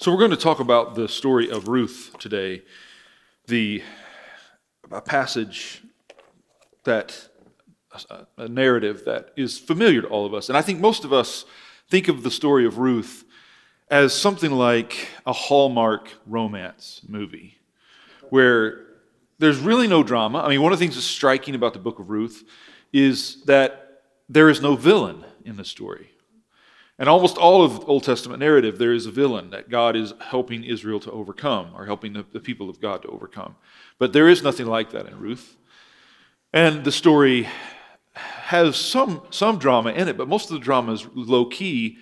So we're going to talk about the story of Ruth today, the a passage that a narrative that is familiar to all of us. And I think most of us think of the story of Ruth as something like a Hallmark romance movie where there's really no drama. I mean, one of the things that's striking about the book of Ruth is that there is no villain in the story. And almost all of Old Testament narrative, there is a villain that God is helping Israel to overcome, or helping the, the people of God to overcome. But there is nothing like that in Ruth. And the story has some, some drama in it, but most of the drama is low key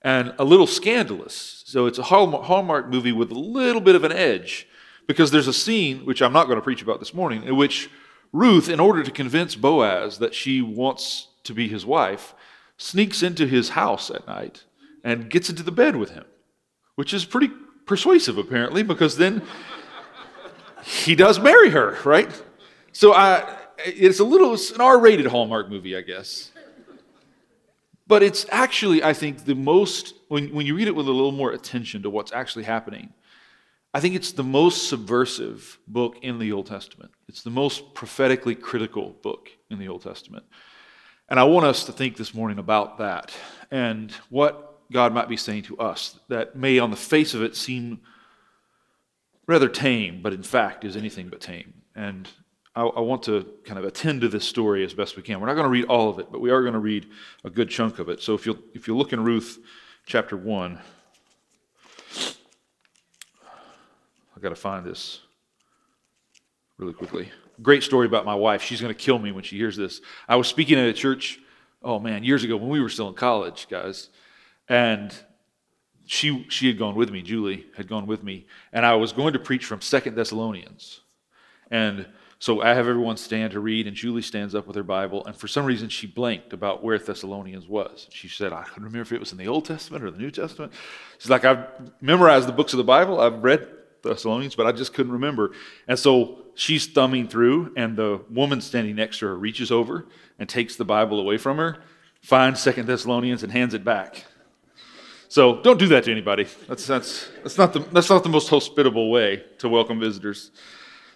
and a little scandalous. So it's a Hallmark movie with a little bit of an edge because there's a scene, which I'm not going to preach about this morning, in which Ruth, in order to convince Boaz that she wants to be his wife, sneaks into his house at night and gets into the bed with him, which is pretty persuasive, apparently, because then he does marry her, right? So I, it's a little, it's an R rated Hallmark movie, I guess. But it's actually, I think, the most, when, when you read it with a little more attention to what's actually happening, I think it's the most subversive book in the Old Testament. It's the most prophetically critical book in the Old Testament. And I want us to think this morning about that and what God might be saying to us that may, on the face of it, seem rather tame, but in fact is anything but tame. And I, I, want to kind of attend to this story as best we can. We're not going to read all of it, but we are going to read a good chunk of it. So if you if you look in Ruth chapter one, I've got to find this really quickly great story about my wife. She's going to kill me when she hears this. I was speaking at a church, oh man, years ago when we were still in college, guys. And she, she had gone with me, Julie had gone with me. And I was going to preach from Second Thessalonians. And so I have everyone stand to read, and Julie stands up with her Bible. And for some reason, she blanked about where Thessalonians was. She said, I couldn't remember if it was in the Old Testament or the New Testament. She's like, I've memorized the books of the Bible, I've read Thessalonians, but I just couldn't remember. And so she's thumbing through, and the woman standing next to her reaches over and takes the Bible away from her, finds Second Thessalonians, and hands it back. So don't do that to anybody. That's, that's, that's, not, the, that's not the most hospitable way to welcome visitors.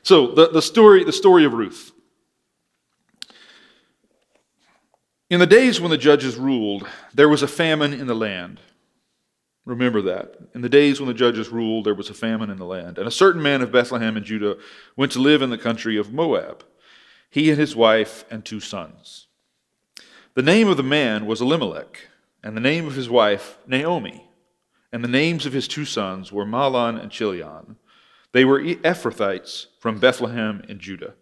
So the, the, story, the story of Ruth. In the days when the judges ruled, there was a famine in the land. Remember that. In the days when the judges ruled, there was a famine in the land. And a certain man of Bethlehem in Judah went to live in the country of Moab, he and his wife and two sons. The name of the man was Elimelech, and the name of his wife, Naomi. And the names of his two sons were Mahlon and Chilion. They were Ephrathites from Bethlehem in Judah.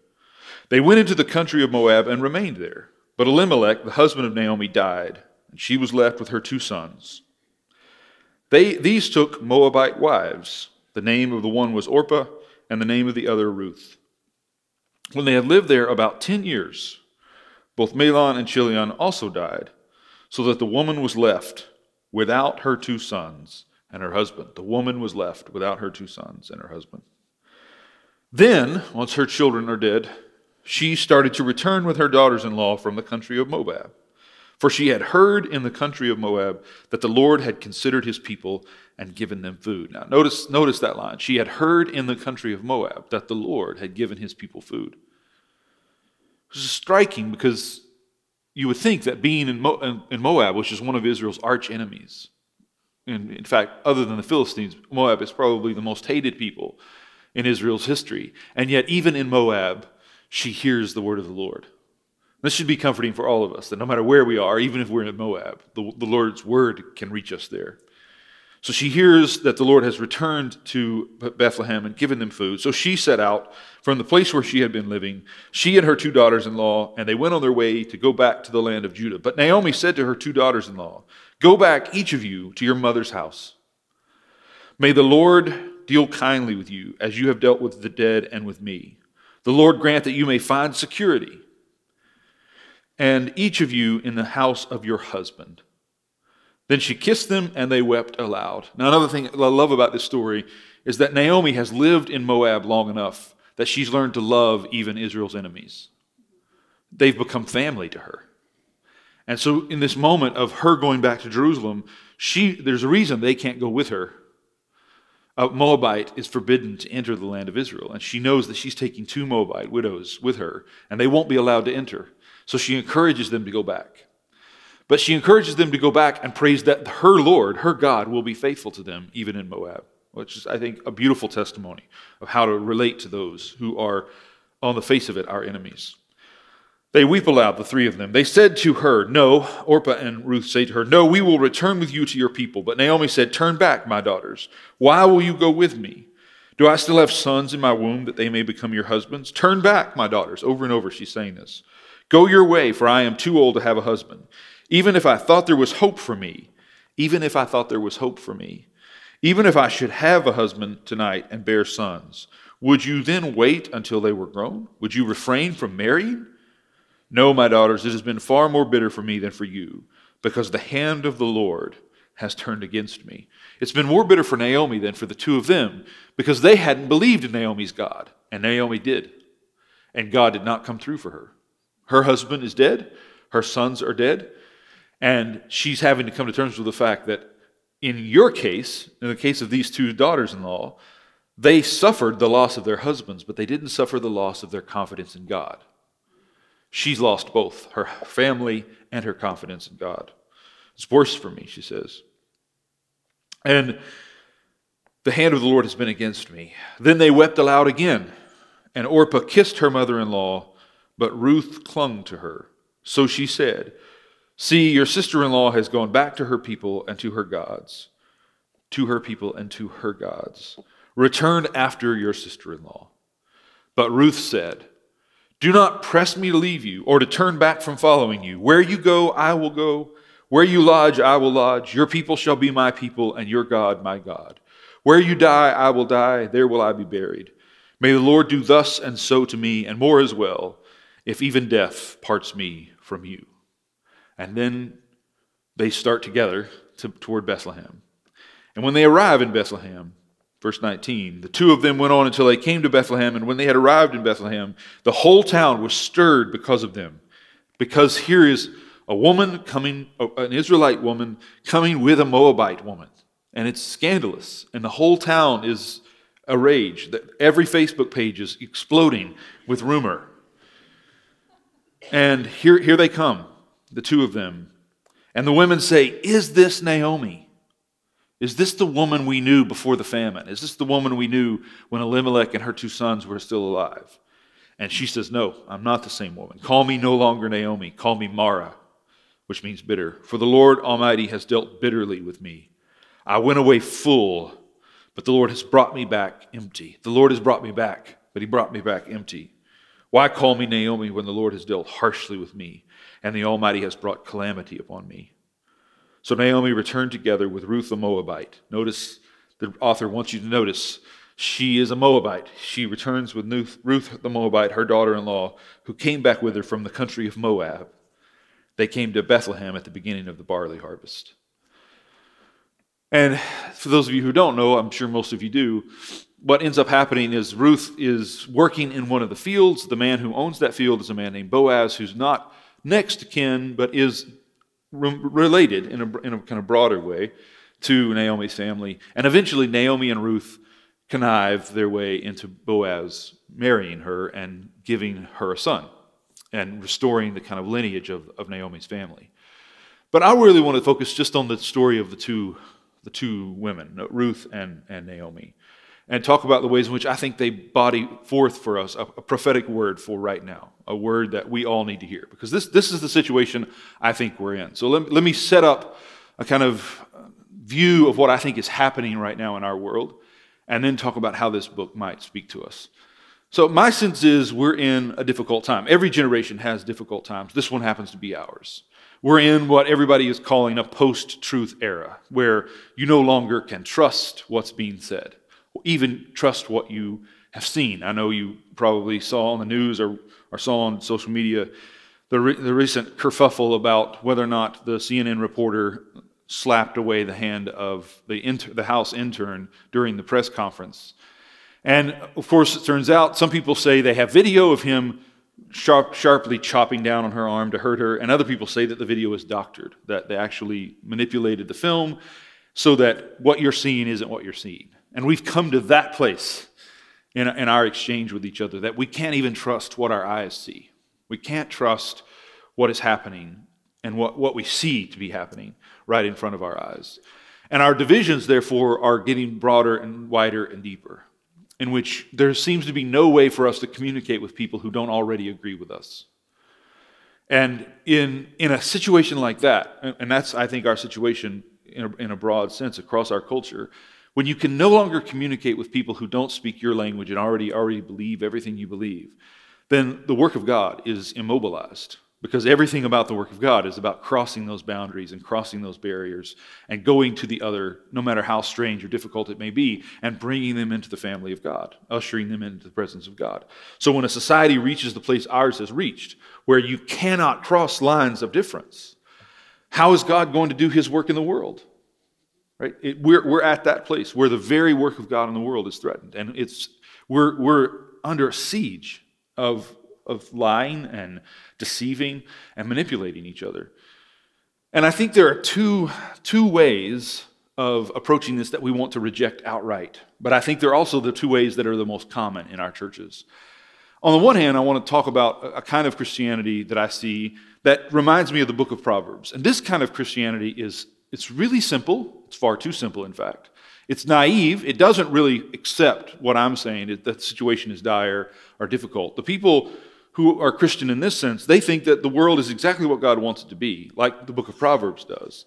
They went into the country of Moab and remained there. But Elimelech, the husband of Naomi, died, and she was left with her two sons. They, these took Moabite wives. The name of the one was Orpah, and the name of the other Ruth. When they had lived there about ten years, both Mahlon and Chilion also died, so that the woman was left without her two sons and her husband. The woman was left without her two sons and her husband. Then, once her children are dead, she started to return with her daughters in law from the country of Moab. For she had heard in the country of Moab that the Lord had considered his people and given them food. Now, notice, notice that line. She had heard in the country of Moab that the Lord had given his people food. This is striking because you would think that being in, Mo- in Moab, which is one of Israel's arch enemies, and in fact, other than the Philistines, Moab is probably the most hated people in Israel's history. And yet, even in Moab, she hears the word of the Lord. This should be comforting for all of us that no matter where we are, even if we're in Moab, the, the Lord's word can reach us there. So she hears that the Lord has returned to Bethlehem and given them food. So she set out from the place where she had been living, she and her two daughters in law, and they went on their way to go back to the land of Judah. But Naomi said to her two daughters in law, Go back, each of you, to your mother's house. May the Lord deal kindly with you as you have dealt with the dead and with me. The Lord grant that you may find security and each of you in the house of your husband. Then she kissed them, and they wept aloud. Now, another thing I love about this story is that Naomi has lived in Moab long enough that she's learned to love even Israel's enemies. They've become family to her. And so, in this moment of her going back to Jerusalem, she, there's a reason they can't go with her. a Moabite is forbidden to enter the land of Israel. And she knows that she's taking two Moabite widows with her, and they won't be allowed to enter. So she encourages them to go back. But she encourages them to go back and praise that her Lord, her God, will be faithful to them, even in Moab, which is, I think, a beautiful testimony of how to relate to those who are, on the face of it, our enemies. They weep aloud, the three of them. They said to her, No, Orpah and Ruth say to her, No, we will return with you to your people. But Naomi said, Turn back, my daughters. Why will you go with me? Do I still have sons in my womb that they may become your husbands? Turn back, my daughters. Over and over she's saying this. Go your way, for I am too old to have a husband. Even if I thought there was hope for me, even if I thought there was hope for me, even if I should have a husband tonight and bear sons, would you then wait until they were grown? Would you refrain from marrying? No, my daughters, it has been far more bitter for me than for you, because the hand of the Lord has turned against me. It's been more bitter for Naomi than for the two of them, because they hadn't believed in Naomi's God, and Naomi did. And God did not come through for her. Her husband is dead, her sons are dead, and she's having to come to terms with the fact that in your case, in the case of these two daughters in law, they suffered the loss of their husbands, but they didn't suffer the loss of their confidence in God. She's lost both her family and her confidence in God. It's worse for me, she says. And the hand of the Lord has been against me. Then they wept aloud again, and Orpah kissed her mother in law, but Ruth clung to her. So she said, See, your sister in law has gone back to her people and to her gods, to her people and to her gods. Return after your sister in law. But Ruth said, do not press me to leave you or to turn back from following you. Where you go, I will go. Where you lodge, I will lodge. Your people shall be my people, and your God my God. Where you die, I will die. There will I be buried. May the Lord do thus and so to me, and more as well, if even death parts me from you. And then they start together to, toward Bethlehem. And when they arrive in Bethlehem, Verse 19 The two of them went on until they came to Bethlehem, and when they had arrived in Bethlehem, the whole town was stirred because of them. Because here is a woman coming, an Israelite woman coming with a Moabite woman. And it's scandalous. And the whole town is a rage. Every Facebook page is exploding with rumor. And here, here they come, the two of them. And the women say, Is this Naomi? Is this the woman we knew before the famine? Is this the woman we knew when Elimelech and her two sons were still alive? And she says, No, I'm not the same woman. Call me no longer Naomi. Call me Mara, which means bitter. For the Lord Almighty has dealt bitterly with me. I went away full, but the Lord has brought me back empty. The Lord has brought me back, but he brought me back empty. Why call me Naomi when the Lord has dealt harshly with me and the Almighty has brought calamity upon me? So Naomi returned together with Ruth the Moabite. Notice the author wants you to notice she is a Moabite. She returns with Ruth the Moabite, her daughter in law, who came back with her from the country of Moab. They came to Bethlehem at the beginning of the barley harvest. And for those of you who don't know, I'm sure most of you do, what ends up happening is Ruth is working in one of the fields. The man who owns that field is a man named Boaz, who's not next to kin, but is related in a, in a kind of broader way to Naomi's family. And eventually, Naomi and Ruth connive their way into Boaz marrying her and giving her a son and restoring the kind of lineage of, of Naomi's family. But I really want to focus just on the story of the two, the two women, Ruth and, and Naomi and talk about the ways in which I think they body forth for us a, a, prophetic word for right now, a word that we all need to hear. Because this, this is the situation I think we're in. So let, let me set up a kind of view of what I think is happening right now in our world, and then talk about how this book might speak to us. So, my sense is we're in a difficult time. Every generation has difficult times. This one happens to be ours. We're in what everybody is calling a post truth era, where you no longer can trust what's being said even trust what you have seen. I know you probably saw on the news or, or saw on social media the, re- the recent kerfuffle about whether or not the CNN reporter slapped away the hand of the, inter- the House intern during the press conference. And of course, it turns out some people say they have video of him sharp, sharply chopping down on her arm to hurt her, and other people say that the video is doctored, that they actually manipulated the film so that what you're seeing isn't what you're seeing. And we've come to that place in, in our exchange with each other that we can't even trust what our eyes see. We can't trust what is happening and what, what we see to be happening right in front of our eyes. And our divisions, therefore, are getting broader and wider and deeper, in which there seems to be no way for us to communicate with people who don't already agree with us. And in, in a situation like that, and that's, I think, our situation in a, in a broad sense across our culture, when you can no longer communicate with people who don't speak your language and already already believe everything you believe, then the work of God is immobilized because everything about the work of God is about crossing those boundaries and crossing those barriers and going to the other, no matter how strange or difficult it may be, and bringing them into the family of God, ushering them into the presence of God. So when a society reaches the place ours has reached, where you cannot cross lines of difference, how is God going to do his work in the world? Right? It, we're, we're at that place where the very work of God in the world is threatened. And it's, we're, we're under siege of, of lying and deceiving and manipulating each other. And I think there are two, two ways of approaching this that we want to reject outright. But I think there are also the two ways that are the most common in our churches. On the one hand, I want to talk about a kind of Christianity that I see that reminds me of the book of Proverbs. And this kind of Christianity is it's really simple. It's far too simple, in fact. It's naive. It doesn't really accept what I'm saying, that the situation is dire or difficult. The people who are Christian in this sense, they think that the world is exactly what God wants it to be, like the book of Proverbs does,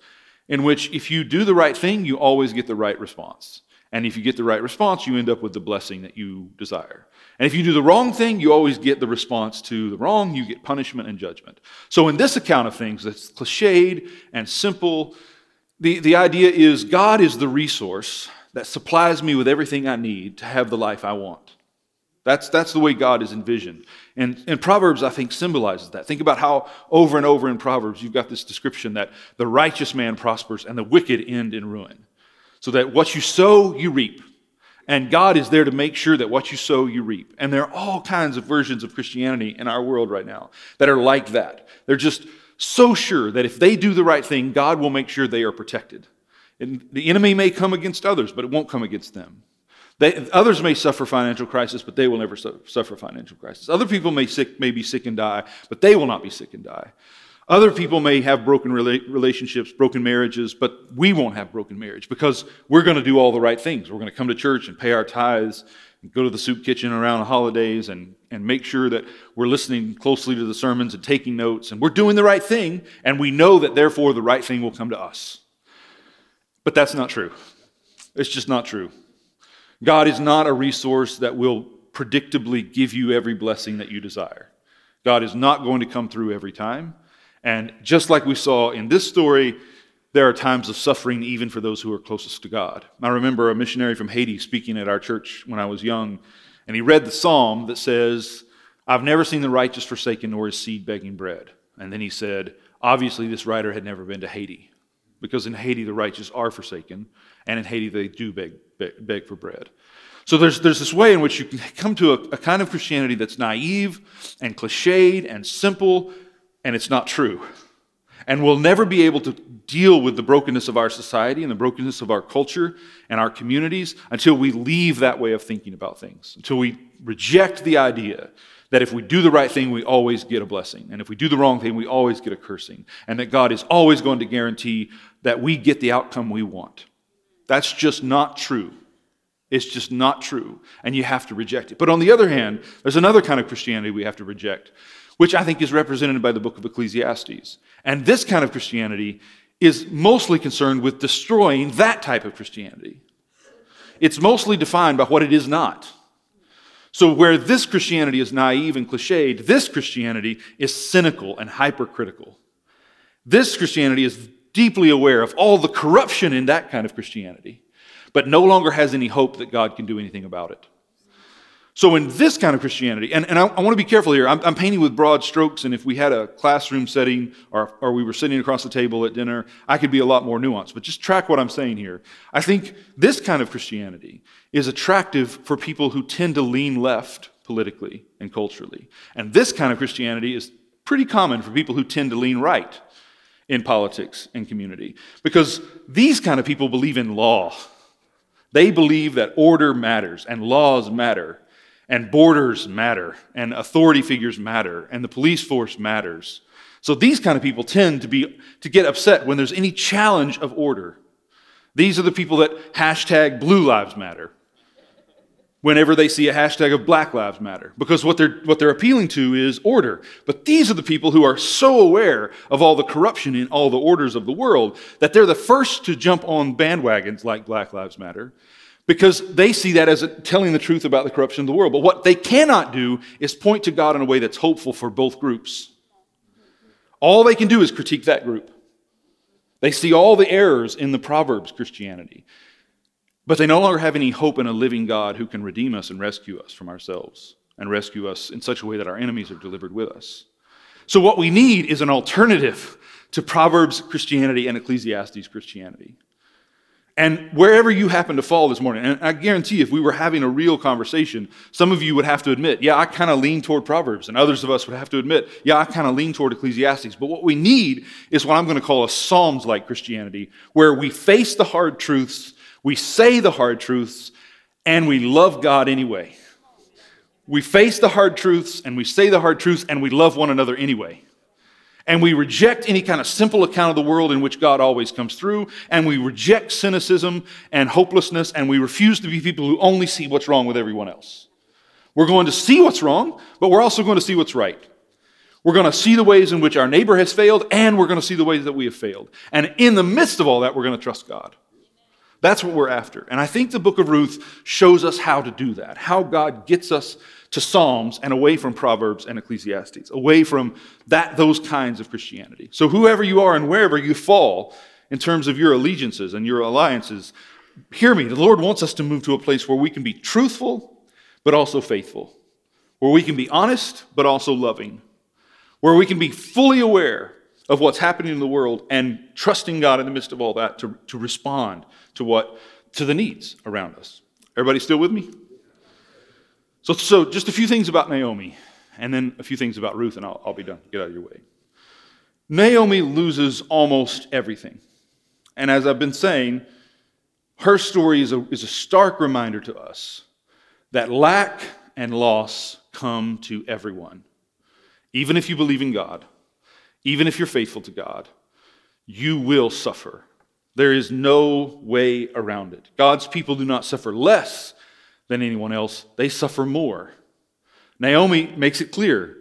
in which if you do the right thing, you always get the right response. And if you get the right response, you end up with the blessing that you desire. And if you do the wrong thing, you always get the response to the wrong, you get punishment and judgment. So, in this account of things, that's cliched and simple the, the idea is God is the resource that supplies me with everything I need to have the life I want. That's, that's the way God is envisioned. And, and Proverbs, I think, symbolizes that. Think about how over and over in Proverbs you've got this description that the righteous man prospers and the wicked end in ruin. So that what you sow, you reap. And God is there to make sure that what you sow, you reap. And there are all kinds of versions of Christianity in our world right now that are like that. They're just so sure that if they do the right thing, God will make sure they are protected. And the enemy may come against others, but it won't come against them. They, others may suffer financial crisis, but they will never su- suffer financial crisis. Other people may, sick, may be sick and die, but they will not be sick and die. Other people may have broken rela- relationships, broken marriages, but we won't have broken marriage because we're going to do all the right things. We're going to come to church and pay our tithes go to the soup kitchen around the holidays and, and make sure that we're listening closely to the sermons and taking notes and we're doing the right thing and we know that therefore the right thing will come to us. But that's not true. It's just not true. God is not a resource that will predictably give you every blessing that you desire. God is not going to come through every time. And just like we saw in this story, there are times of suffering even for those who are closest to God. I remember a missionary from Haiti speaking at our church when I was young, and he read the psalm that says, I've never seen the righteous forsaken nor his seed begging bread. And then he said, obviously, this writer had never been to Haiti, because in Haiti the righteous are forsaken, and in Haiti they do beg, beg, beg for bread. So there's, there's this way in which you can come to a, a kind of Christianity that's naive and cliched and simple, and it's not true. And we'll never be able to deal with the brokenness of our society and the brokenness of our culture and our communities until we leave that way of thinking about things, until we reject the idea that if we do the right thing, we always get a blessing. And if we do the wrong thing, we always get a cursing. And that God is always going to guarantee that we get the outcome we want. That's just not true. It's just not true. And you have to reject it. But on the other hand, there's another kind of Christianity we have to reject, which I think is represented by the book of Ecclesiastes. And this kind of Christianity is mostly concerned with destroying that type of Christianity. It's mostly defined by what it is not. So, where this Christianity is naive and cliched, this Christianity is cynical and hypercritical. This Christianity is deeply aware of all the corruption in that kind of Christianity, but no longer has any hope that God can do anything about it. So, in this kind of Christianity, and, and I, I want to be careful here, I'm, I'm, painting with broad strokes, and if we had a classroom setting or, or we were sitting across the table at dinner, I could be a lot more nuanced. But just track what I'm saying here. I think this kind of Christianity is attractive for people who tend to lean left politically and culturally. And this kind of Christianity is pretty common for people who tend to lean right in politics and community. Because these kind of people believe in law They believe that order matters and laws matter and borders matter and authority figures matter and the police force matters. So these kind of people tend to be to get upset when there's any challenge of order. These are the people that hashtag blue lives matter whenever they see a hashtag of Black Lives Matter, because what they're, what they're appealing to is order. But these are the people who are so aware of all the corruption in all the orders of the world that they're the first to jump on bandwagons like Black Lives Matter because they see that as telling the truth about the corruption of the world. But what they cannot do is point to God in a way that's hopeful for both groups. All they can do is critique that group. They see all the errors in the Proverbs Christianity. But they no longer have any hope in a living God who can redeem us and rescue us from ourselves and rescue us in such a way that our enemies are delivered with us. So, what we need is an alternative to Proverbs Christianity and Ecclesiastes Christianity. And wherever you happen to fall this morning, and I guarantee if we were having a real conversation, some of you would have to admit, yeah, I kind of lean toward Proverbs, and others of us would have to admit, yeah, I kind of lean toward Ecclesiastes. But what we need is what I'm going to call a Psalms like Christianity, where we face the hard truths we say the hard truths and we love God anyway. We face the hard truths and we say the hard truths and we love one another anyway. And we reject any kind of simple account of the world in which God always comes through. And we reject cynicism and hopelessness. And we refuse to be people who only see what's wrong with everyone else. We're going to see what's wrong, but we're also going to see what's right. We're going to see the ways in which our neighbor has failed, and we're going to see the ways that we have failed. And in the midst of all that, we're going to trust God. That's what we're after. And I think the book of Ruth shows us how to do that, how God gets us to Psalms and away from Proverbs and Ecclesiastes, away from that, those kinds of Christianity. So, whoever you are and wherever you fall in terms of your allegiances and your alliances, hear me. The Lord wants us to move to a place where we can be truthful, but also faithful, where we can be honest, but also loving, where we can be fully aware of what's happening in the world and trusting God in the midst of all that to, to respond to what to the needs around us. Everybody still with me? So, so just a few things about Naomi, and then a few things about Ruth, and I'll, I'll be done. Get out of your way. Naomi loses almost everything. And as I've been saying, her story is a, is a stark reminder to us that lack and loss come to everyone. Even if you believe in God, even if you're faithful to God, you will suffer there is no way around it. God's people do not suffer less than anyone else, they suffer more. Naomi makes it clear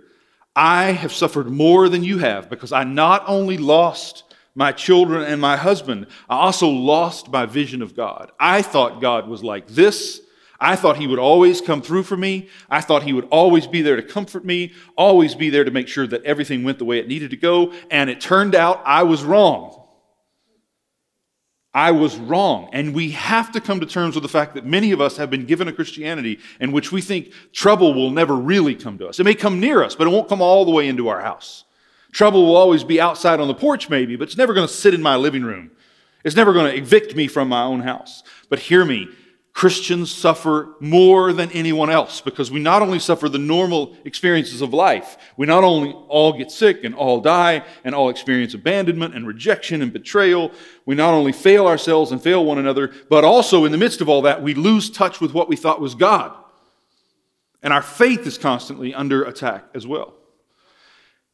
I have suffered more than you have because I not only lost my children and my husband, I also lost my vision of God. I thought God was like this. I thought he would always come through for me. I thought he would always be there to comfort me, always be there to make sure that everything went the way it needed to go. And it turned out I was wrong. I was wrong. And we have to come to terms with the fact that many of us have been given a Christianity in which we think trouble will never really come to us. It may come near us, but it won't come all the way into our house. Trouble will always be outside on the porch, maybe, but it's never going to sit in my living room. It's never going to evict me from my own house. But hear me Christians suffer more than anyone else because we not only suffer the normal experiences of life, we not only all get sick and all die and all experience abandonment and rejection and betrayal, we not only fail ourselves and fail one another, but also in the midst of all that, we lose touch with what we thought was God. And our faith is constantly under attack as well.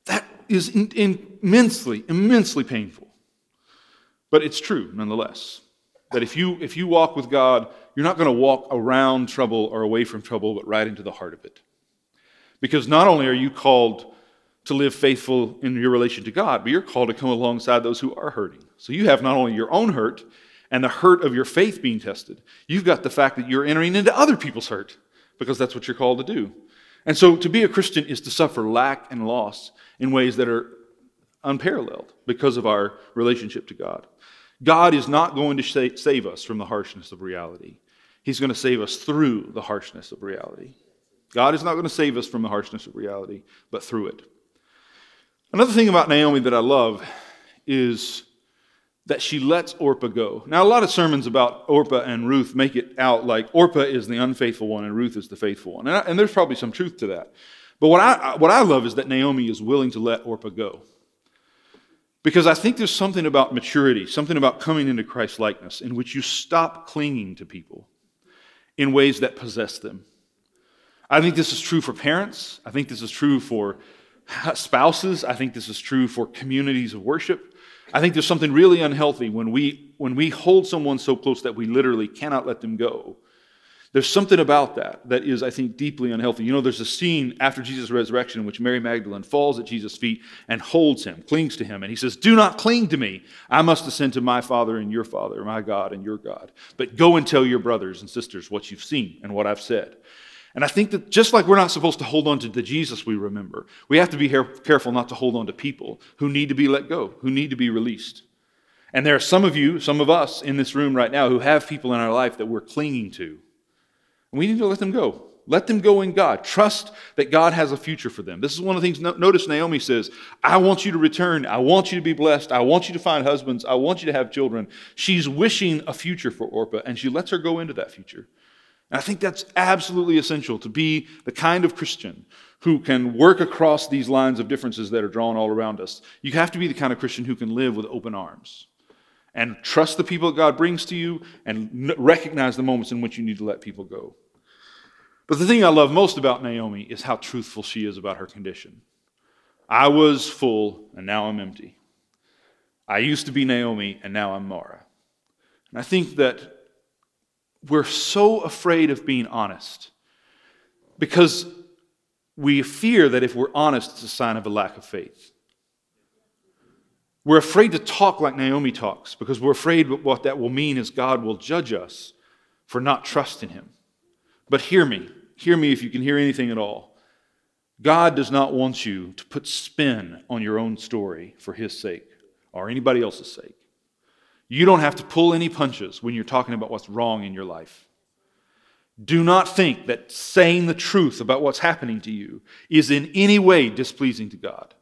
That is in, in immensely, immensely painful. But it's true nonetheless. That if you, if you walk with God, you're not going to walk around trouble or away from trouble, but right into the heart of it. Because not only are you called to live faithful in your relation to God, but you're called to come alongside those who are hurting. So you have not only your own hurt and the hurt of your faith being tested, you've got the fact that you're entering into other people's hurt because that's what you're called to do. And so to be a Christian is to suffer lack and loss in ways that are unparalleled because of our relationship to God. God is not going to save us from the harshness of reality. He's going to save us through the harshness of reality. God is not going to save us from the harshness of reality, but through it. Another thing about Naomi that I love is that she lets Orpah go. Now, a lot of sermons about Orpah and Ruth make it out like Orpah is the unfaithful one and Ruth is the faithful one. And, I, and there's probably some truth to that. But what I, what I love is that Naomi is willing to let Orpah go. Because I think there's something about maturity, something about coming into Christ likeness, in which you stop clinging to people in ways that possess them. I think this is true for parents. I think this is true for spouses. I think this is true for communities of worship. I think there's something really unhealthy when we, when we hold someone so close that we literally cannot let them go. There's something about that that is, I think, deeply unhealthy. You know, there's a scene after Jesus' resurrection in which Mary Magdalene falls at Jesus' feet and holds him, clings to him, and he says, Do not cling to me. I must ascend to my Father and your Father, my God and your God. But go and tell your brothers and sisters what you've seen and what I've said. And I think that just like we're not supposed to hold on to the Jesus we remember, we have to be careful not to hold on to people who need to be let go, who need to be released. And there are some of you, some of us in this room right now who have people in our life that we're clinging to we need to let them go. Let them go in God. Trust that God has a future for them. This is one of the things, notice Naomi says, I want you to return. I want you to be blessed. I want you to find husbands. I want you to have children. She's wishing a future for Orpah, and she lets her go into that future. And I think that's absolutely essential to be the kind of Christian who can work across these lines of differences that are drawn all around us. You have to be the kind of Christian who can live with open arms and trust the people God brings to you and recognize the moments in which you need to let people go. But the thing I love most about Naomi is how truthful she is about her condition. I was full and now I'm empty. I used to be Naomi and now I'm Mara. And I think that we're so afraid of being honest because we fear that if we're honest, it's a sign of a lack of faith. We're afraid to talk like Naomi talks because we're afraid what that will mean is God will judge us for not trusting Him. But hear me, hear me if you can hear anything at all. God does not want you to put spin on your own story for His sake or anybody else's sake. You don't have to pull any punches when you're talking about what's wrong in your life. Do not think that saying the truth about what's happening to you is in any way displeasing to God.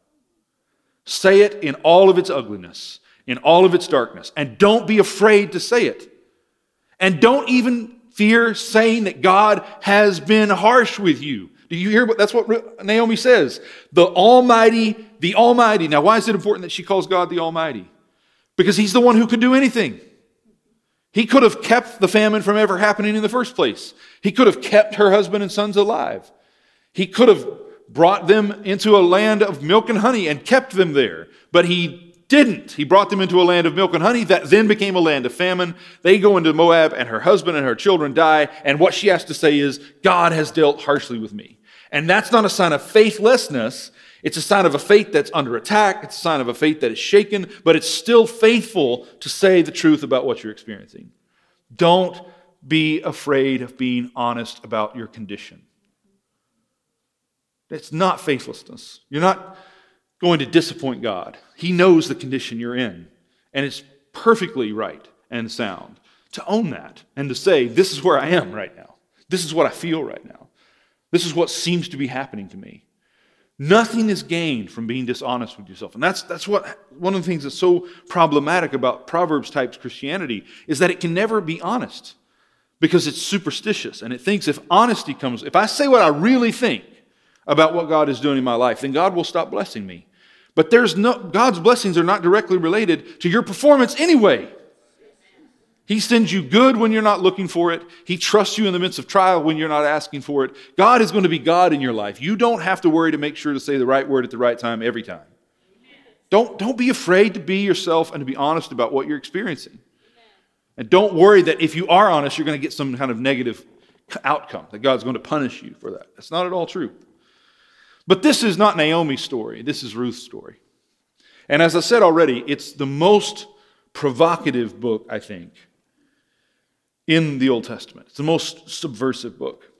Say it in all of its ugliness, in all of its darkness, and don't be afraid to say it. And don't even fear saying that God has been harsh with you. Do you hear what that's what Naomi says? The Almighty, the Almighty. Now, why is it important that she calls God the Almighty? Because He's the one who could do anything. He could have kept the famine from ever happening in the first place. He could have kept her husband and sons alive. He could have brought them into a land of milk and honey and kept them there. But he didn't. He brought them into a land of milk and honey that then became a land of famine. They go into Moab, and her husband and her children die. And what she has to say is, God has dealt harshly with me. And that's not a sign of faithlessness. It's a sign of a faith that's under attack. It's a sign of a faith that is shaken, but it's still faithful to say the truth about what you're experiencing. Don't be afraid of being honest about your condition. It's not faithlessness. You're not going to disappoint God. He knows the condition you're in, and it's perfectly right and sound to own that and to say, This is where I am right now. This is what I feel right now. This is what seems to be happening to me. Nothing is gained from being dishonest with yourself. And that's, that's what one of the things that's so problematic about Proverbs types Christianity is that it can never be honest because it's superstitious and it thinks if honesty comes, if I say what I really think, about what God is doing in my life, then God will stop blessing me. But there's no God's blessings are not directly related to your performance anyway. He sends you good when you're not looking for it. He trusts you in the midst of trial when you're not asking for it. God is going to be God in your life. You don't have to worry to make sure to say the right word at the right time every time. Don't, don't be afraid to be yourself and to be honest about what you're experiencing. And don't worry that if you are honest, you're going to get some kind of negative outcome, that God's going to punish you for that. That's not at all true. But this is not Naomi's story, this is Ruth's story. And as I said already, it's the most provocative book, I think, in the Old Testament. It's the most subversive book.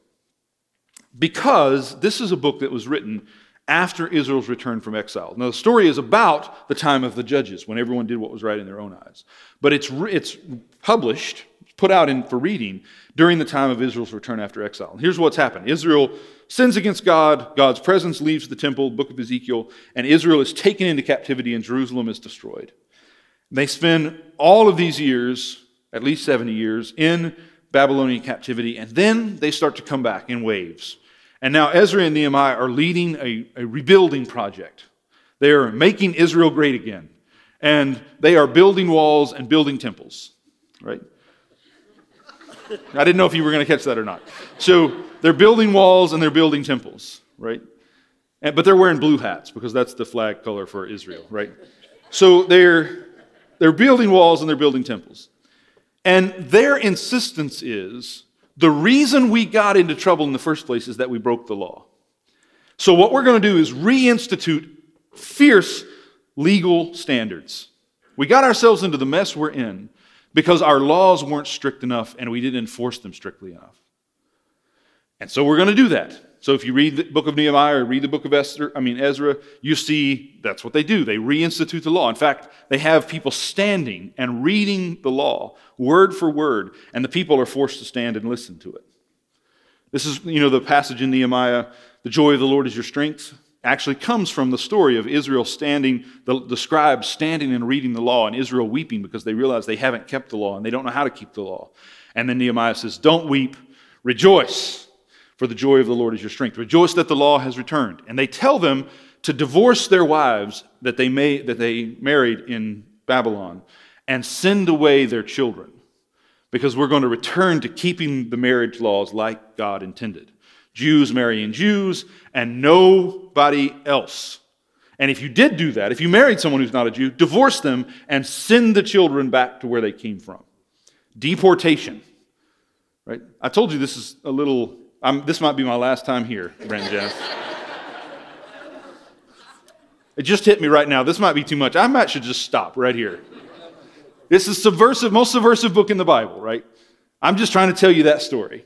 Because this is a book that was written after Israel's return from exile. Now, the story is about the time of the judges, when everyone did what was right in their own eyes. But it's, it's published, put out in, for reading during the time of Israel's return after exile. And here's what's happened Israel sins against God, God's presence leaves the temple, book of Ezekiel, and Israel is taken into captivity and Jerusalem is destroyed. They spend all of these years, at least 70 years, in Babylonian captivity, and then they start to come back in waves. And now Ezra and Nehemiah are leading a, a rebuilding project. They are making Israel great again. And they are building walls and building temples, right? I didn't know if you were going to catch that or not. So they're building walls and they're building temples, right? And, but they're wearing blue hats because that's the flag color for Israel, right? So they're, they're building walls and they're building temples. And their insistence is the reason we got into trouble in the first place is that we broke the law. So, what we're going to do is reinstitute fierce legal standards. We got ourselves into the mess we're in because our laws weren't strict enough and we didn't enforce them strictly enough. And so we're going to do that. So if you read the book of Nehemiah or read the book of Esther, I mean Ezra, you see that's what they do. They reinstitute the law. In fact, they have people standing and reading the law word for word, and the people are forced to stand and listen to it. This is, you know, the passage in Nehemiah, the joy of the Lord is your strength, actually comes from the story of Israel standing, the, the scribes standing and reading the law, and Israel weeping because they realize they haven't kept the law and they don't know how to keep the law. And then Nehemiah says, Don't weep, rejoice for the joy of the Lord is your strength. Rejoice that the law has returned. And they tell them to divorce their wives that they, may, that they married in Babylon and send away their children because we're going to return to keeping the marriage laws like God intended. Jews marrying Jews and nobody else. And if you did do that, if you married someone who's not a Jew, divorce them and send the children back to where they came from. Deportation. Right? I told you this is a little I'm, this might be my last time here, Brent Janice. it just hit me right now. This might be too much. I might should just stop right here. This is subversive, most subversive book in the Bible, right? I'm just trying to tell you that story.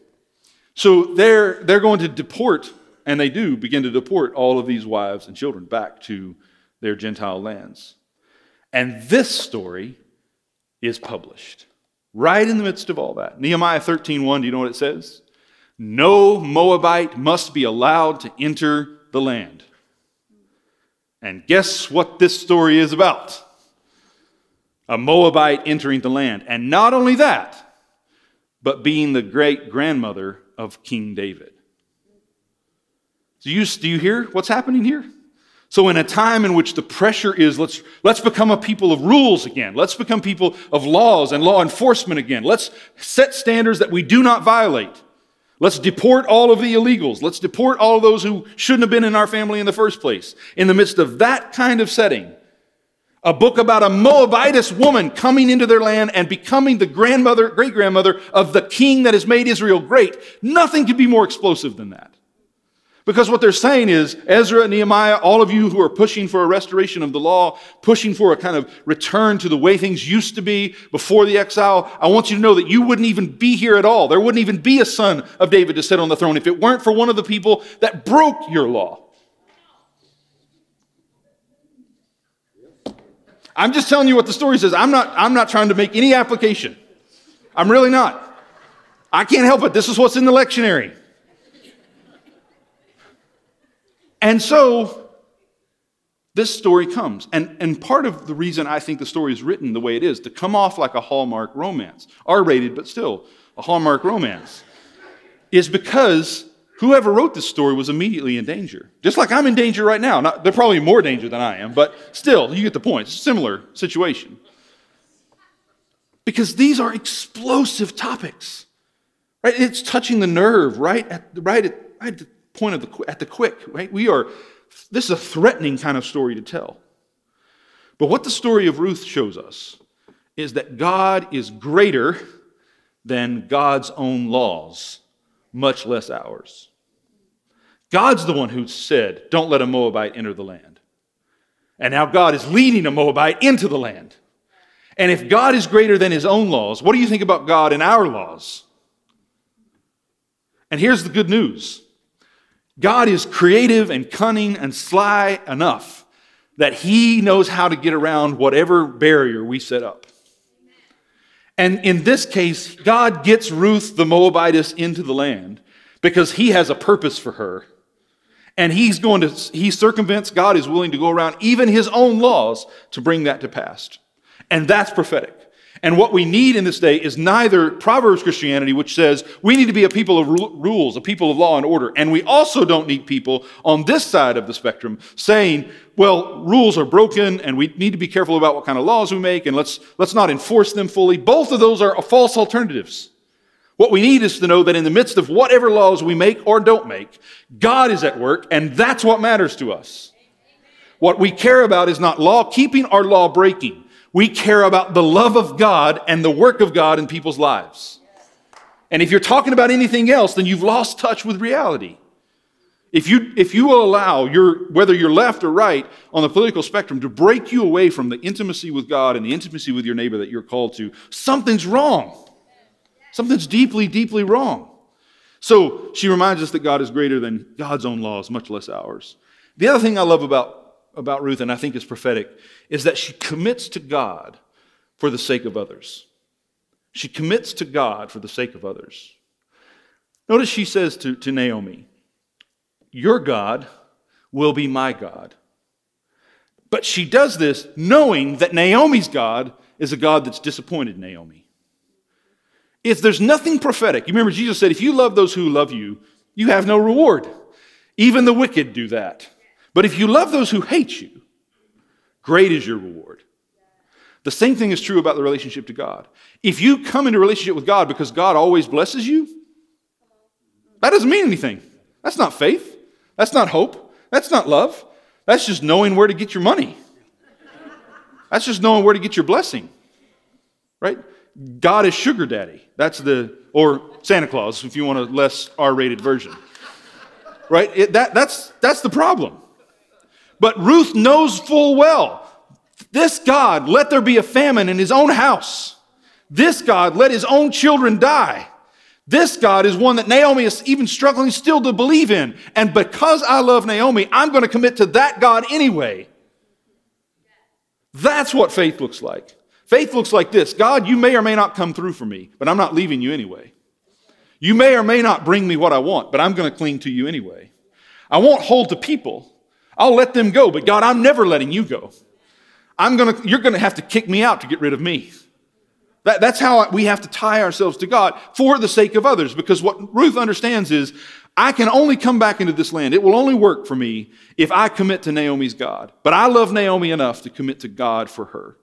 So they're, they're going to deport, and they do begin to deport all of these wives and children back to their Gentile lands. And this story is published right in the midst of all that. Nehemiah 13:1, do you know what it says? no Moabite must be allowed to enter the land. And guess what this story is about? A Moabite entering the land. And not only that, but being the great grandmother of King David. Do you, do you hear what's happening here? So, in a time in which the pressure is let's, let's become a people of rules again, let's become people of laws and law enforcement again, let's set standards that we do not violate. Let's deport all of the illegals. Let's deport all of those who shouldn't have been in our family in the first place. In the midst of that kind of setting, a book about a Moabitess woman coming into their land and becoming the grandmother, great grandmother of the king that has made Israel great. Nothing could be more explosive than that. Because what they're saying is, Ezra, Nehemiah, all of you who are pushing for a restoration of the law, pushing for a kind of return to the way things used to be before the exile, I want you to know that you wouldn't even be here at all. There wouldn't even be a son of David to sit on the throne if it weren't for one of the people that broke your law. I'm just telling you what the story says. I'm not, I'm not trying to make any application. I'm really not. I can't help it. This is what's in the lectionary. And so this story comes. And, and part of the reason I think the story is written the way it is, to come off like a Hallmark romance, R rated, but still a Hallmark romance, is because whoever wrote this story was immediately in danger. Just like I'm in danger right now. Not, they're probably more danger than I am, but still, you get the point. Similar situation. Because these are explosive topics. Right? It's touching the nerve right at, right at, right at point of the, at the quick, right? We are, this is a threatening kind of story to tell. But what the story of Ruth shows us is that God is greater than God's own laws, much less ours. God's the one who said, Don't let a Moabite enter the land. And now God is leading a Moabite into the land. And if God is greater than his own laws, what do you think about God and our laws? And here's the good news God is creative and cunning and sly enough that he knows how to get around whatever barrier we set up. And in this case, God gets Ruth the Moabitess into the land because he has a purpose for her. And he's going to, he circumvents, God is willing to go around even his own laws to bring that to pass. And that's prophetic. And what we need in this day is neither Proverbs Christianity, which says we need to be a people of rules, a people of law and order. And we also don't need people on this side of the spectrum saying, well, rules are broken and we need to be careful about what kind of laws we make and let's, let's not enforce them fully. Both of those are false alternatives. What we need is to know that in the midst of whatever laws we make or don't make, God is at work, and that's what matters to us. What we care about is not law keeping or law breaking. We care about the love of God and the work of God in people's lives. And if you're talking about anything else, then you've lost touch with reality. If you, if you will allow your, whether you're left or right on the political spectrum to break you away from the intimacy with God and the intimacy with your neighbor that you're called to, something's wrong. Something's deeply, deeply wrong. So she reminds us that God is greater than God's own laws, much less ours. The other thing I love about, about Ruth, and I think is prophetic, is that she commits to God for the sake of others. She commits to God for the sake of others. Notice she says to, to Naomi, Your God will be my God. But she does this knowing that Naomi's God is a God that's disappointed Naomi. If there's nothing prophetic, you remember Jesus said, If you love those who love you, you have no reward. Even the wicked do that. But if you love those who hate you, great is your reward. The same thing is true about the relationship to God. If you come into a relationship with God because God always blesses you, that doesn't mean anything. That's not faith. That's not hope. That's not love. That's just knowing where to get your money. That's just knowing where to get your blessing. Right? God is sugar daddy. That's the, or Santa Claus, if you want a less R rated version. Right? It, that, that's, that's the problem. But Ruth knows full well this God, let there be a famine in his own house. This God, let his own children die. This God is one that Naomi is even struggling still to believe in. And because I love Naomi, I'm going to commit to that God anyway. That's what faith looks like. Faith looks like this God, you may or may not come through for me, but I'm not leaving you anyway. You may or may not bring me what I want, but I'm going to cling to you anyway. I won't hold to people. I'll let them go, but God, I'm never letting you go. I'm gonna, you're going to have to kick me out to get rid of me. That, that's how we have to tie ourselves to God for the sake of others. Because what Ruth understands is, I can only come back into this land. It will only work for me if I commit to Naomi's God. But I love Naomi enough to commit to God for her.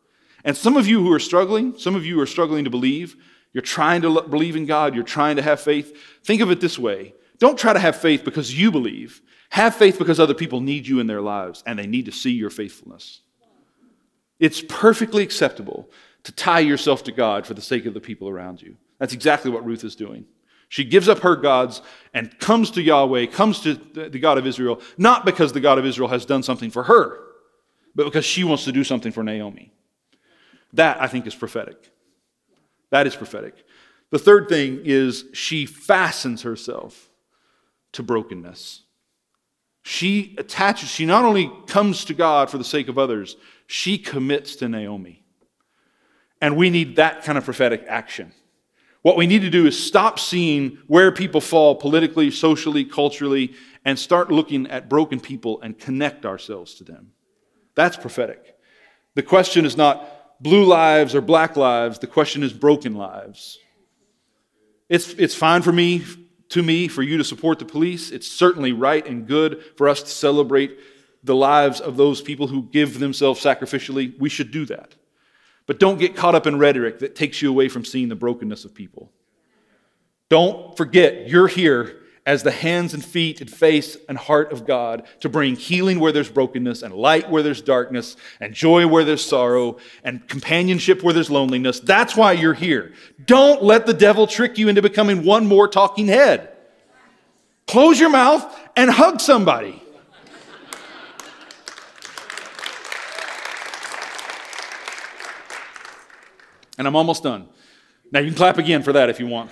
And some of you who are struggling, some of you are struggling to believe, you're trying to believe in God, you're trying to have faith. Think of it this way don't try to have faith because you believe. Have faith because other people need you in their lives and they need to see your faithfulness. It's perfectly acceptable to tie yourself to God for the sake of the people around you. That's exactly what Ruth is doing. She gives up her gods and comes to Yahweh, comes to the God of Israel, not because the God of Israel has done something for her, but because she wants to do something for Naomi. That, I think, is prophetic. That is prophetic. The third thing is she fastens herself to brokenness. She attaches, she not only comes to God for the sake of others, she commits to Naomi. And we need that kind of prophetic action. What we need to do is stop seeing where people fall politically, socially, culturally, and start looking at broken people and connect ourselves to them. That's prophetic. The question is not blue lives or black lives, the question is broken lives. It's, it's fine for me, to me, for you to support the police. It's certainly right and good for us to celebrate the lives of those people who give themselves sacrificially, we should do that. But don't get caught up in rhetoric that takes you away from seeing the brokenness of people. Don't forget, you're here as the hands and feet and face and heart of God to bring healing where there's brokenness and light where there's darkness and joy where there's sorrow and companionship where there's loneliness. That's why you're here. Don't let the devil trick you into becoming one more talking head. Close your mouth and hug somebody. And I'm almost done. Now you can clap again for that if you want.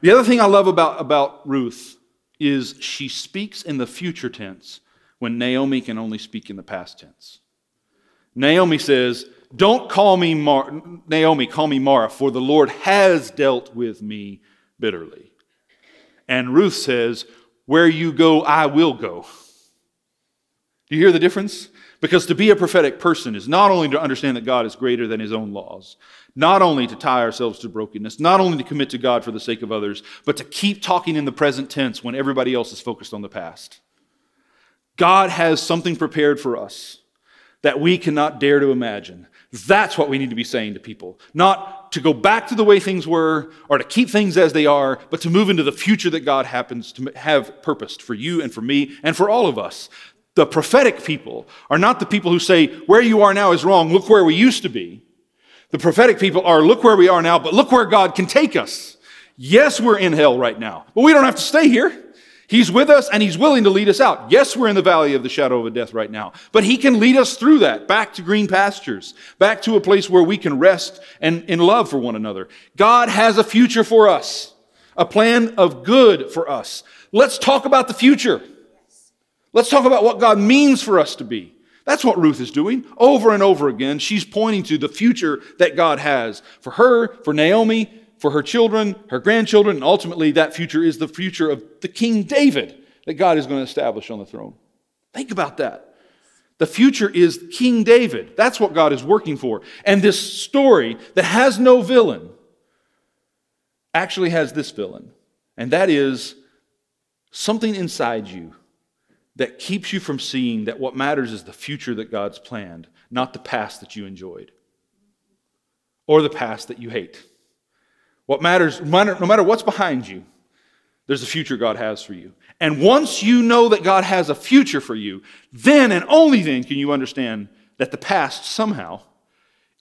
The other thing I love about, about Ruth is she speaks in the future tense when Naomi can only speak in the past tense. Naomi says, Don't call me Mar- Naomi, call me Mara, for the Lord has dealt with me bitterly. And Ruth says, Where you go, I will go. Do you hear the difference? Because to be a prophetic person is not only to understand that God is greater than his own laws, not only to tie ourselves to brokenness, not only to commit to God for the sake of others, but to keep talking in the present tense when everybody else is focused on the past. God has something prepared for us that we cannot dare to imagine. That's what we need to be saying to people. Not to go back to the way things were or to keep things as they are, but to move into the future that God happens to have purposed for you and for me and for all of us. The prophetic people are not the people who say, where you are now is wrong, look where we used to be. The prophetic people are, look where we are now, but look where God can take us. Yes, we're in hell right now, but we don't have to stay here. He's with us and He's willing to lead us out. Yes, we're in the valley of the shadow of death right now, but He can lead us through that back to green pastures, back to a place where we can rest and in love for one another. God has a future for us, a plan of good for us. Let's talk about the future. Let's talk about what God means for us to be. That's what Ruth is doing over and over again. She's pointing to the future that God has for her, for Naomi, for her children, her grandchildren, and ultimately that future is the future of the King David that God is going to establish on the throne. Think about that. The future is King David. That's what God is working for. And this story that has no villain actually has this villain, and that is something inside you that keeps you from seeing that what matters is the future that God's planned, not the past that you enjoyed or the past that you hate. What matters, no matter what's behind you, there's a future God has for you. And once you know that God has a future for you, then and only then can you understand that the past somehow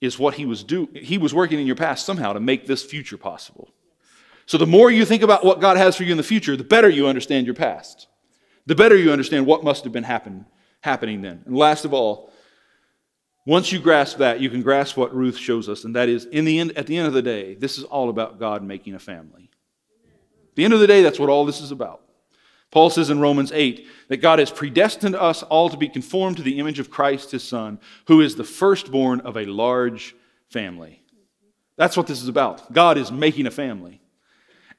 is what he was do he was working in your past somehow to make this future possible. So the more you think about what God has for you in the future, the better you understand your past. The better you understand what must have been happen, happening then. And last of all, once you grasp that, you can grasp what Ruth shows us, and that is, in the end, at the end of the day, this is all about God making a family. At the end of the day, that's what all this is about. Paul says in Romans 8 that God has predestined us all to be conformed to the image of Christ, his Son, who is the firstborn of a large family. That's what this is about. God is making a family.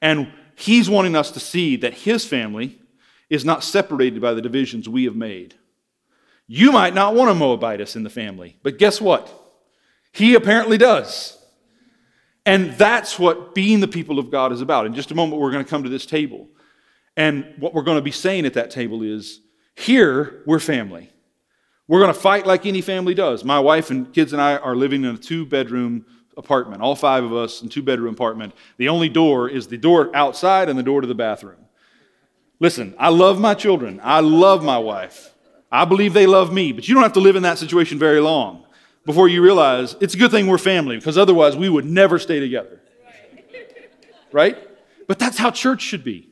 And he's wanting us to see that his family is not separated by the divisions we have made. You might not want a Moabitess in the family, but guess what? He apparently does. And that's what being the people of God is about. In just a moment, we're going to come to this table. And what we're going to be saying at that table is here, we're family. We're going to fight like any family does. My wife and kids and I are living in a two bedroom apartment, all five of us in two bedroom apartment. The only door is the door outside and the door to the bathroom. Listen, I love my children. I love my wife. I believe they love me, but you don't have to live in that situation very long before you realize it's a good thing we're family because otherwise we would never stay together. Right? But that's how church should be.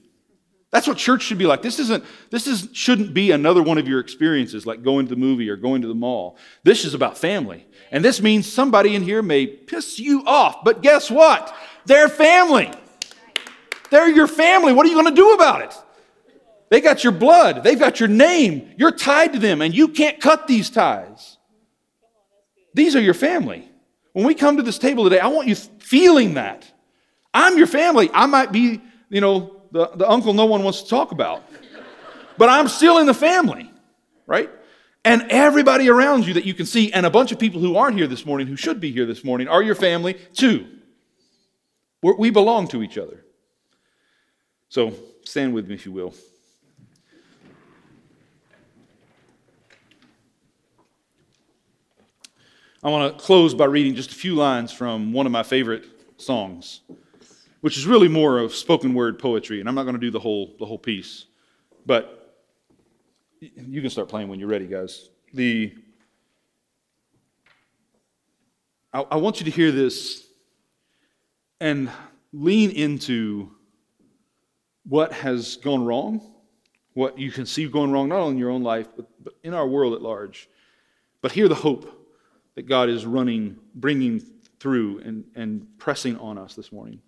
That's what church should be like. This isn't this is shouldn't be another one of your experiences like going to the movie or going to the mall. This is about family. And this means somebody in here may piss you off, but guess what? They're family. They're your family. What are you going to do about it? They got your blood, they've got your name. You're tied to them, and you can't cut these ties. These are your family. When we come to this table today, I want you feeling that. I'm your family. I might be, you know, the, the uncle no one wants to talk about, but I'm still in the family, right? And everybody around you that you can see, and a bunch of people who aren't here this morning, who should be here this morning, are your family too. We're, we belong to each other. So stand with me if you will. I want to close by reading just a few lines from one of my favorite songs, which is really more of spoken word poetry, and I'm not going to do the whole, the whole piece. But you can start playing when you're ready, guys. The I, I want you to hear this and lean into what has gone wrong, what you can see going wrong, not only in your own life, but, but in our world at large. But hear the hope that God is running, bringing through, and, and pressing on us this morning.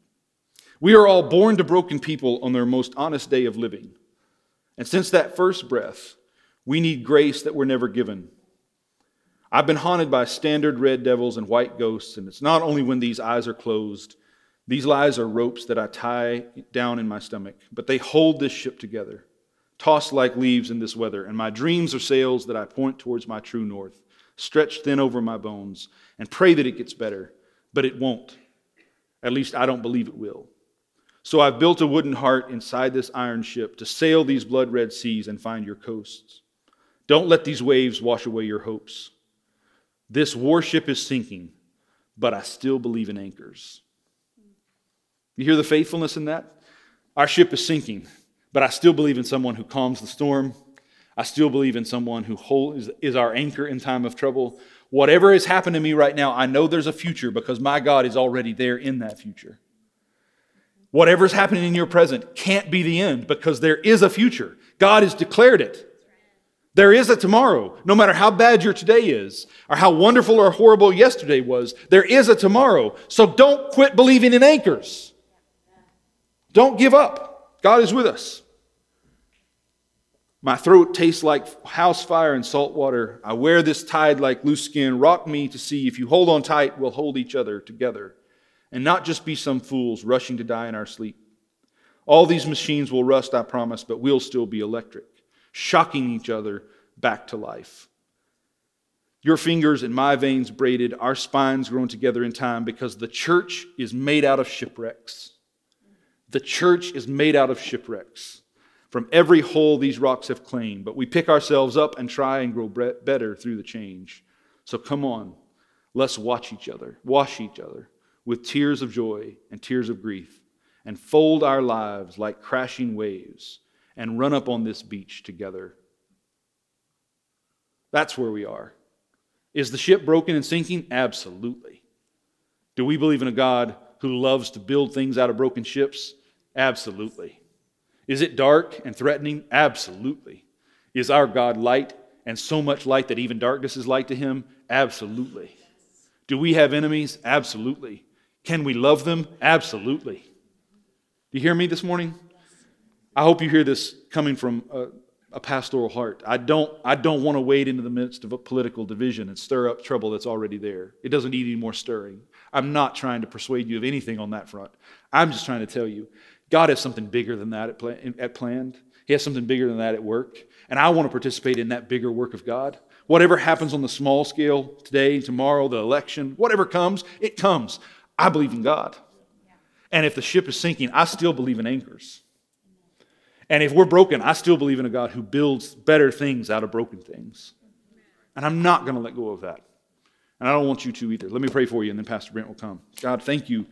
We are all born to broken people on their most honest day of living. And since that first breath, we need grace that we're never given. I've been haunted by standard red devils and white ghosts, and it's not only when these eyes are closed. These lies are ropes that I tie down in my stomach, but they hold this ship together, tossed like leaves in this weather, and my dreams are sails that I point towards my true north stretched thin over my bones, and pray that it gets better, but it won't. At least I don't believe it will. So I've built a wooden heart inside this iron ship to sail these blood red seas and find your coasts. Don't let these waves wash away your hopes. This warship is sinking, but I still believe in anchors. You hear the faithfulness in that? Our ship is sinking, but I still believe in someone who calms the storm. I still believe in someone who is our anchor in time of trouble. Whatever has happened to me right now, I know there's a future because my God is already there in that future. Whatever's happening in your present can't be the end because there is a future. God has declared it. There is a tomorrow. No matter how bad your today is, or how wonderful or horrible yesterday was, there is a tomorrow. So don't quit believing in anchors. Don't give up. God is with us. My throat tastes like house fire and salt water. I wear this tide like loose skin. Rock me to see if you hold on tight, we'll hold each other together and not just be some fools rushing to die in our sleep. All these machines will rust, I promise, but we'll still be electric shocking each other back to life. Your fingers and my veins braided, our spines grown together in time because the church is made out of shipwrecks. The church is made out of shipwrecks. From every hole these rocks have claimed, but we pick ourselves up and try and grow better through the change. So come on, let's watch each other, wash each other with tears of joy and tears of grief, and fold our lives like crashing waves and run up on this beach together. That's where we are. Is the ship broken and sinking? Absolutely. Do we believe in a God who loves to build things out of broken ships? Absolutely. Is it dark and threatening? Absolutely. Is our God light and so much light that even darkness is light to him? Absolutely. Do we have enemies? Absolutely. Can we love them? Absolutely. Do you hear me this morning? I hope you hear this coming from a, a pastoral heart. I don't, I don't want to wade into the midst of a political division and stir up trouble that's already there. It doesn't need any more stirring. I'm not trying to persuade you of anything on that front. I'm just trying to tell you God has something bigger than that at, plan, at planned. He has something bigger than that at work. And I want to participate in that bigger work of God. Whatever happens on the small scale today, tomorrow, the election, whatever comes, it comes. I believe in God. And if the ship is sinking, I still believe in anchors. And if we're broken, I still believe in a God who builds better things out of broken things. And I'm not going to let go of that. And I don't want you to either. Let me pray for you, and then Pastor Brent will come. God, thank you.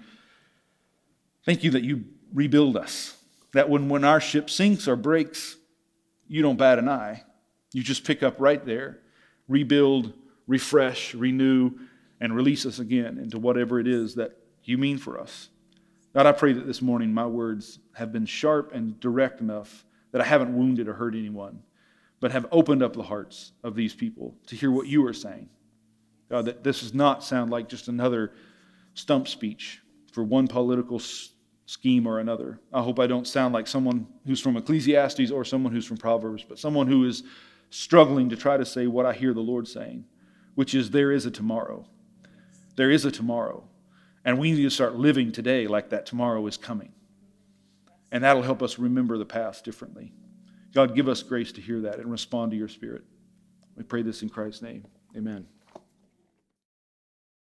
Thank you that you rebuild us. That when, when our ship sinks or breaks, you don't bat an eye. You just pick up right there, rebuild, refresh, renew, and release us again into whatever it is that you mean for us. God, I pray that this morning my words have been sharp and direct enough that I haven't wounded or hurt anyone, but have opened up the hearts of these people to hear what you are saying. God, that this does not sound like just another stump speech for one political scheme or another. I hope I don't sound like someone who's from Ecclesiastes or someone who's from Proverbs, but someone who is struggling to try to say what I hear the Lord saying, which is there is a tomorrow. There is a tomorrow. And we need to start living today like that tomorrow is coming. And that'll help us remember the past differently. God, give us grace to hear that and respond to your spirit. We pray this in Christ's name. Amen.